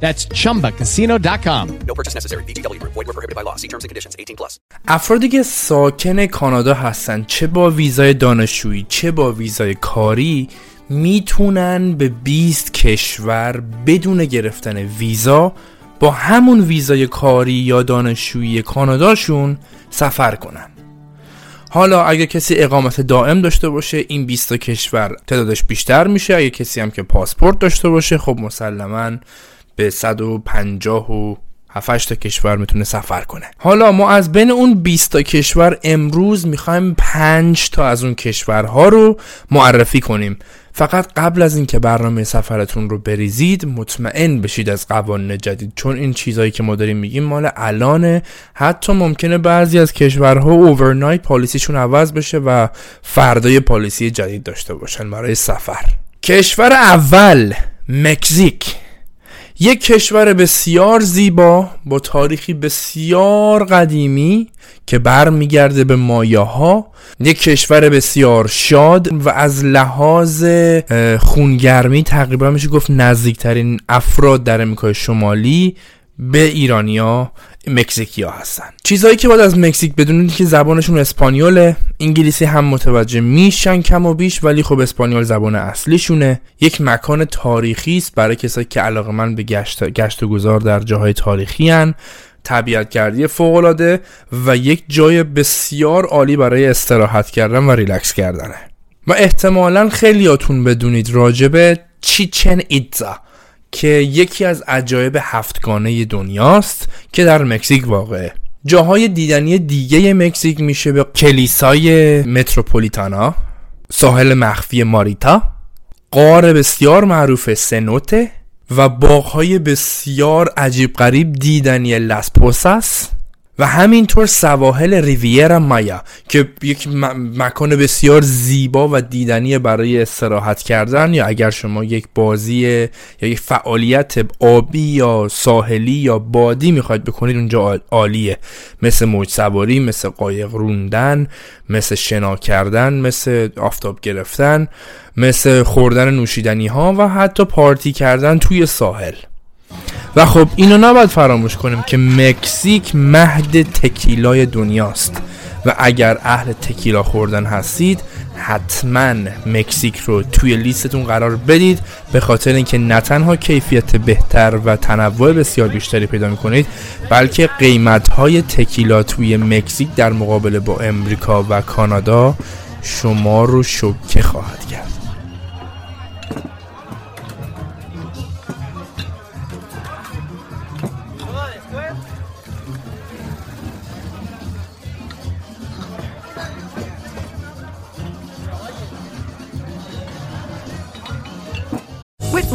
That's chumbacasino.com. No purchase necessary. BGW. Void were prohibited by law. See terms and conditions. 18 plus. افرادی که ساکن کانادا هستن چه با ویزای دانشجویی چه با ویزای کاری می‌تونن به 20 کشور بدون گرفتن ویزا با همون ویزای کاری یا دانشجویی کاناداشون سفر کنن حالا اگه کسی اقامت دائم داشته باشه این 20 تا کشور تعدادش بیشتر میشه اگه کسی هم که پاسپورت داشته باشه خب مسلما به 150 و 7 تا کشور می‌تونه سفر کنه. حالا ما از بین اون 20 تا کشور امروز می‌خوایم 5 تا از اون کشورها رو معرفی کنیم. فقط قبل از اینکه برنامه سفرتون رو بریزید مطمئن بشید از قوانین جدید. چون این چیزهایی که ما داریم میگیم مال الانه. حتی ممکنه بعضی از کشورها اوورنایت پالیسیشون عوض بشه و فردای پالیسی جدید داشته باشن برای سفر. کشور اول مکزیک. یک کشور بسیار زیبا با تاریخی بسیار قدیمی که برمیگرده به مایاها یک کشور بسیار شاد و از لحاظ خونگرمی تقریبا میشه گفت نزدیکترین افراد در امریکای شمالی به ایرانیا مکزیکیا هستن. چیزهایی که باید از مکزیک بدونید که زبانشون اسپانیوله. انگلیسی هم متوجه میشن کم و بیش ولی خب اسپانیول زبان اصلیشونه. یک مکان تاریخی است برای کسایی که علاقه من به گشت, گشت و گذار در جاهای تاریخی هن. طبیعت گردی فوق و یک جای بسیار عالی برای استراحت کردن و ریلکس کردنه. و احتمالا خیلیاتون بدونید راجبه چیچن ایتزا. که یکی از عجایب هفتگانه دنیاست که در مکزیک واقعه. جاهای دیدنی دیگه مکزیک میشه به کلیسای متروپولیتانا ساحل مخفی ماریتا قار بسیار معروف سنوته و باغهای بسیار عجیب غریب دیدنی لاسپوساس و همینطور سواحل ریویر مایا که یک مکان بسیار زیبا و دیدنی برای استراحت کردن یا اگر شما یک بازی یا یک فعالیت آبی یا ساحلی یا بادی می‌خواید بکنید اونجا عالیه. مثل موج سواری مثل قایق روندن مثل شنا کردن مثل آفتاب گرفتن مثل خوردن نوشیدنی ها و حتی پارتی کردن توی ساحل. و خب اینو نباید فراموش کنیم که مکزیک مهد تکیلای دنیاست و اگر اهل تکیلا خوردن هستید حتما مکزیک رو توی لیستتون قرار بدید. به خاطر اینکه نه تنها کیفیت بهتر و تنوع بسیار بیشتری پیدا می‌کنید بلکه قیمت های تکیلا توی مکزیک در مقابله با امریکا و کانادا شما رو شوکه خواهد کرد.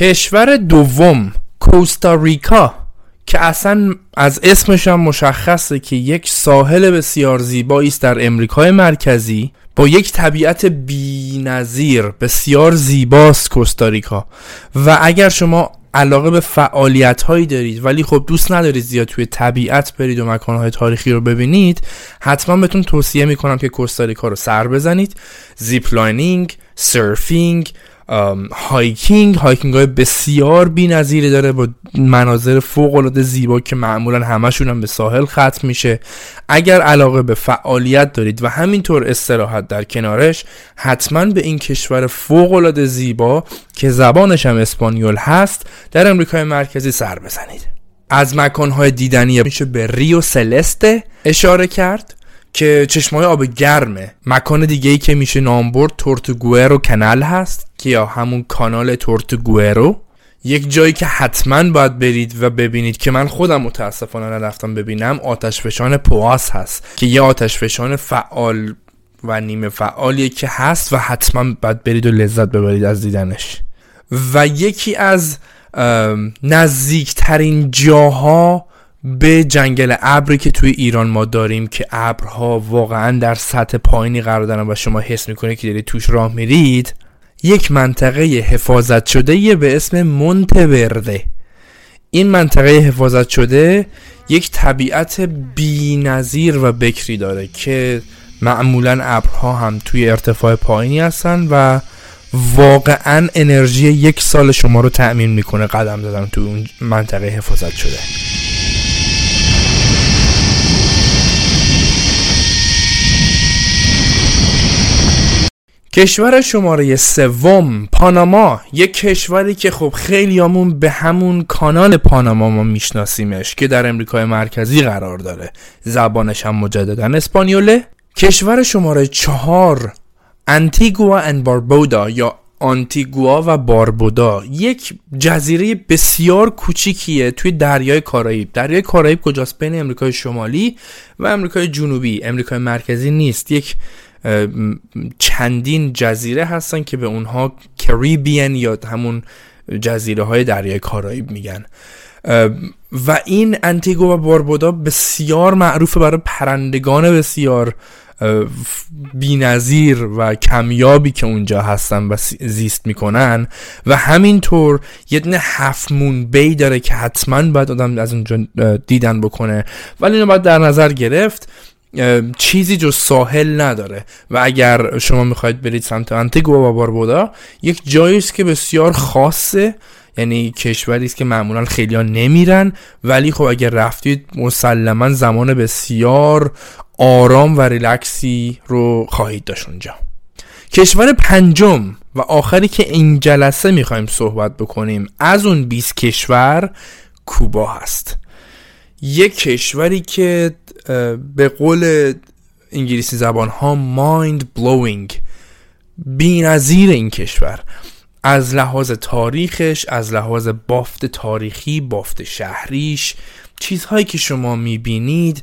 کشور دوم کوستاریکا که اصلا از اسمش هم مشخصه که یک ساحل بسیار زیبایی است در امریکای مرکزی با یک طبیعت بی‌نظیر بسیار زیباست کوستاریکا و اگر شما علاقه به فعالیت هایی دارید ولی خب دوست ندارید زیاد توی طبیعت برید و مکانهای تاریخی رو ببینید حتما بهتون توصیه می‌کنم که کوستاریکا رو سر بزنید. zip lining surfing hiking hiking های بسیار بی نظیری داره با مناظر فوق العاده زیبا که معمولا همشون هم به ساحل ختم میشه. اگر علاقه به فعالیت دارید و همینطور استراحت در کنارش حتما به این کشور فوق العاده زیبا که زبانش هم اسپانیول هست در امریکای مرکزی سر بزنید. از مکانهای دیدنی میشه به ریو سلسته اشاره کرد. که چشمای آب گرمه. مکان دیگه ای که میشه نام برد تورتوگوئرو کانال هست که یا همون کانال تورتوگوئرو یک جایی که حتما باید برید و ببینید که من خودم متاسفانه نرفتم ببینم آتش فشان پواس هست که یه آتش فشان فعال و نیمه فعالیه که هست و حتما باید برید و لذت ببرید از دیدنش. و یکی از نزدیکترین جاها به جنگل ابری که توی ایران ما داریم که ابرها واقعا در سطح پایینی قرار دارن و شما حس می‌کنید که دارید توش راه میرید یک منطقه حفاظت شده به اسم مونتورده این منطقه حفاظت شده یک طبیعت بی نظیر و بکری داره که معمولا ابرها هم توی ارتفاع پایینی هستن و واقعا انرژی یک سال شما رو تأمین می‌کنه قدم دادن توی اون منطقه حفاظت شده کشور شماره سوم پاناما یک کشوری که خب خیلیامون به همون کانال پاناما ما میشناسیمش که در امریکای مرکزی قرار داره. زبانش هم مجددا اسپانیوله. کشور شماره چهار انتیگوا ان باربودا یا آنتیگوا و باربودا یک جزیره بسیار کوچیکیه توی دریای کارائیب. دریای کارائیب کجاست؟ بین امریکای شمالی و امریکای جنوبی. امریکای مرکزی نیست. یک چندین جزیره هستن که به اونها کریبین یا همون جزیره های دریای کارائیب میگن. و این انتیگو و باربودا بسیار معروفه برای پرندگان بسیار بینظیر و کمیابی که اونجا هستن و زیست می‌کنن. و همینطور یه دونه هفمون بی داره که حتما باید آدم از اونجا دیدن بکنه. ولی اینو باید در نظر گرفت. چیزی جز ساحل نداره. و اگر شما می‌خواید برید سمت انتیگوا و باربودا یک جایی است که بسیار خاصه یعنی کشوری است که معمولا خیلی ها نمیرن ولی خب اگر رفتید مسلما زمان بسیار آرام و ریلکسی رو خواهید داشت اونجا. کشور پنجم و آخری که این جلسه می‌خوایم صحبت بکنیم از اون 20 کشور کوبا هست. یک کشوری که به قول انگلیسی زبان ها مایند بلوینگ بی نظیر این کشور. از لحاظ تاریخش از لحاظ بافت تاریخی بافت شهریش چیزهایی که شما می‌بینید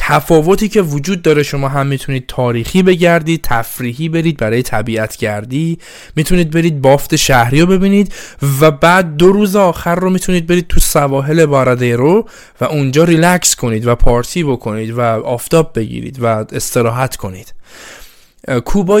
تفاوتی که وجود داره شما هم می‌تونید تاریخی بگردید تفریحی برید برای طبیعت گردی می‌تونید برید بافت شهری رو ببینید و بعد دو روز آخر رو می‌تونید برید تو سواحل بارده رو و اونجا ریلکس کنید و پارتی بکنید و آفتاب بگیرید و استراحت کنید. کوبا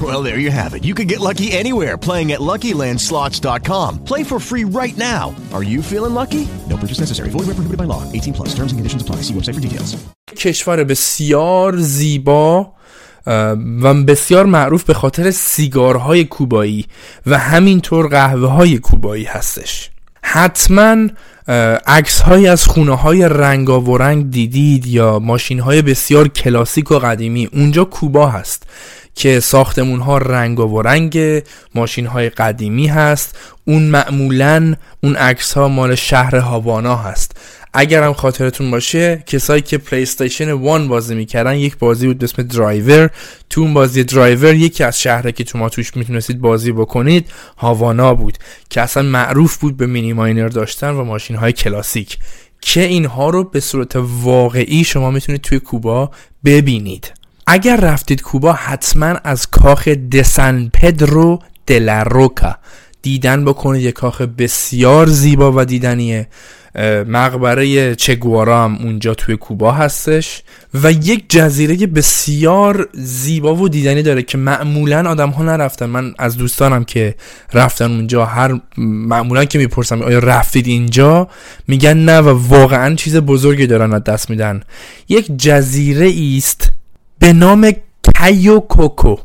Well, there you have it. You can get lucky anywhere playing at LuckyLandSlots.com. Play for free right now. Are you feeling lucky? No purchase necessary. Void where prohibited by law. 18 plus. Terms and conditions apply. See website for details. کشور بسیار زیبا و بسیار معروف به خاطر سیگارهای کوبایی و همینطور قهوه های کوبایی هستش حتما عکس های از خونه های رنگا و رنگ دیدید یا ماشین های بسیار کلاسیک و قدیمی اونجا کوبا هست که ساختمون ها رنگ و رنگ ماشین های قدیمی هست. اون معمولا اون عکس ها مال شهر هاوانا هست. اگر هم خاطرتون باشه کسایی که پلی استیشن 1 بازی می‌کردن یک بازی بود به اسم درایور تو اون بازی درایور یکی از شهره که تو ما توش می‌تونستید بازی بکنید هاوانا بود که اصلا معروف بود به مینی ماینر داشتن و ماشین های کلاسیک. که اینها رو به صورت واقعی شما می‌تونید توی کوبا ببینید. اگر رفتید کوبا حتما از کاخ دسن پدرو دلاروکا دیدن بکنید یک کاخ بسیار زیبا و دیدنیه مقبره چگوارا هم اونجا توی کوبا هستش و یک جزیره بسیار زیبا و دیدنی داره که معمولا آدم ها نرفتن. من از دوستانم که رفتن اونجا هر معمولا که می‌پرسم آیا رفتید اینجا میگن نه و واقعا چیز بزرگی دارن از دست میدن. یک جزیره است به نام Cayo Coco.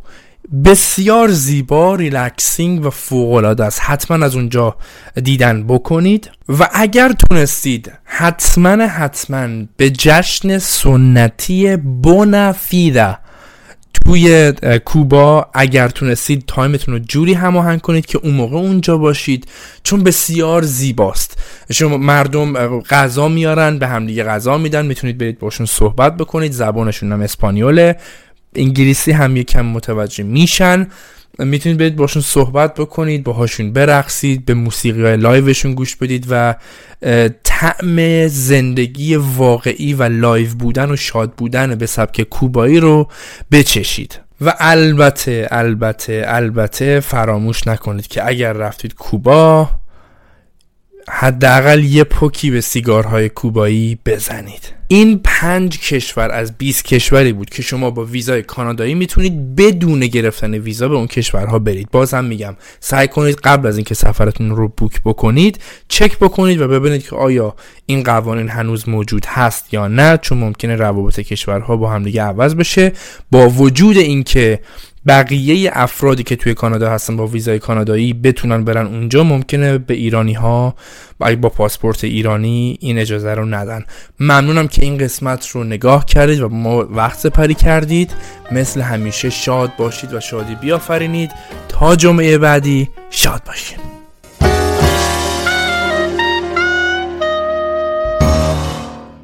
بسیار زیبا relaxing و فوقالعاده است. حتما از اونجا دیدن بکنید. و اگر تونستید حتما حتما به جشن سنتی بونافیدا توی کوبا اگر تونستید time تون رو جوری هماهنگ کنید که اون موقع اونجا باشید چون بسیار زیباست. شما مردم غذا میارن به همدیگه غذا میدن می‌تونید برید باشون صحبت بکنید زبانشون هم اسپانیوله. انگلیسی هم یکم متوجه میشن. می‌تونید برید باشون صحبت بکنید باهاشون برقصید به موسیقی های live شون گوش بدید و طعم زندگی واقعی و live بودن و شاد بودن به سبک کوبایی رو بچشید. و البته البته البته فراموش نکنید که اگر رفتید کوبا حداقل یه پوکی به سیگارهای کوبایی بزنید. این پنج کشور از 20 کشوری بود که شما با ویزای کانادایی می‌تونید بدون گرفتن ویزا به اون کشورها برید. باز هم میگم سعی کنید قبل از اینکه سفرتون رو بوک بکنید چک بکنید و ببینید که آیا این قوانین هنوز موجود هست یا نه چون ممکنه روابط کشورها با هم دیگه عوض بشه. با وجود اینکه بقیه افرادی که توی کانادا هستن با ویزای کانادایی بتونن برن اونجا ممکنه به ایرانی ها با پاسپورت ایرانی این اجازه رو ندن. ممنونم که این قسمت رو نگاه کردید و ما وقت سپری کردید. مثل همیشه شاد باشید و شادی بیافرینید. تا جمعه بعدی شاد باشید.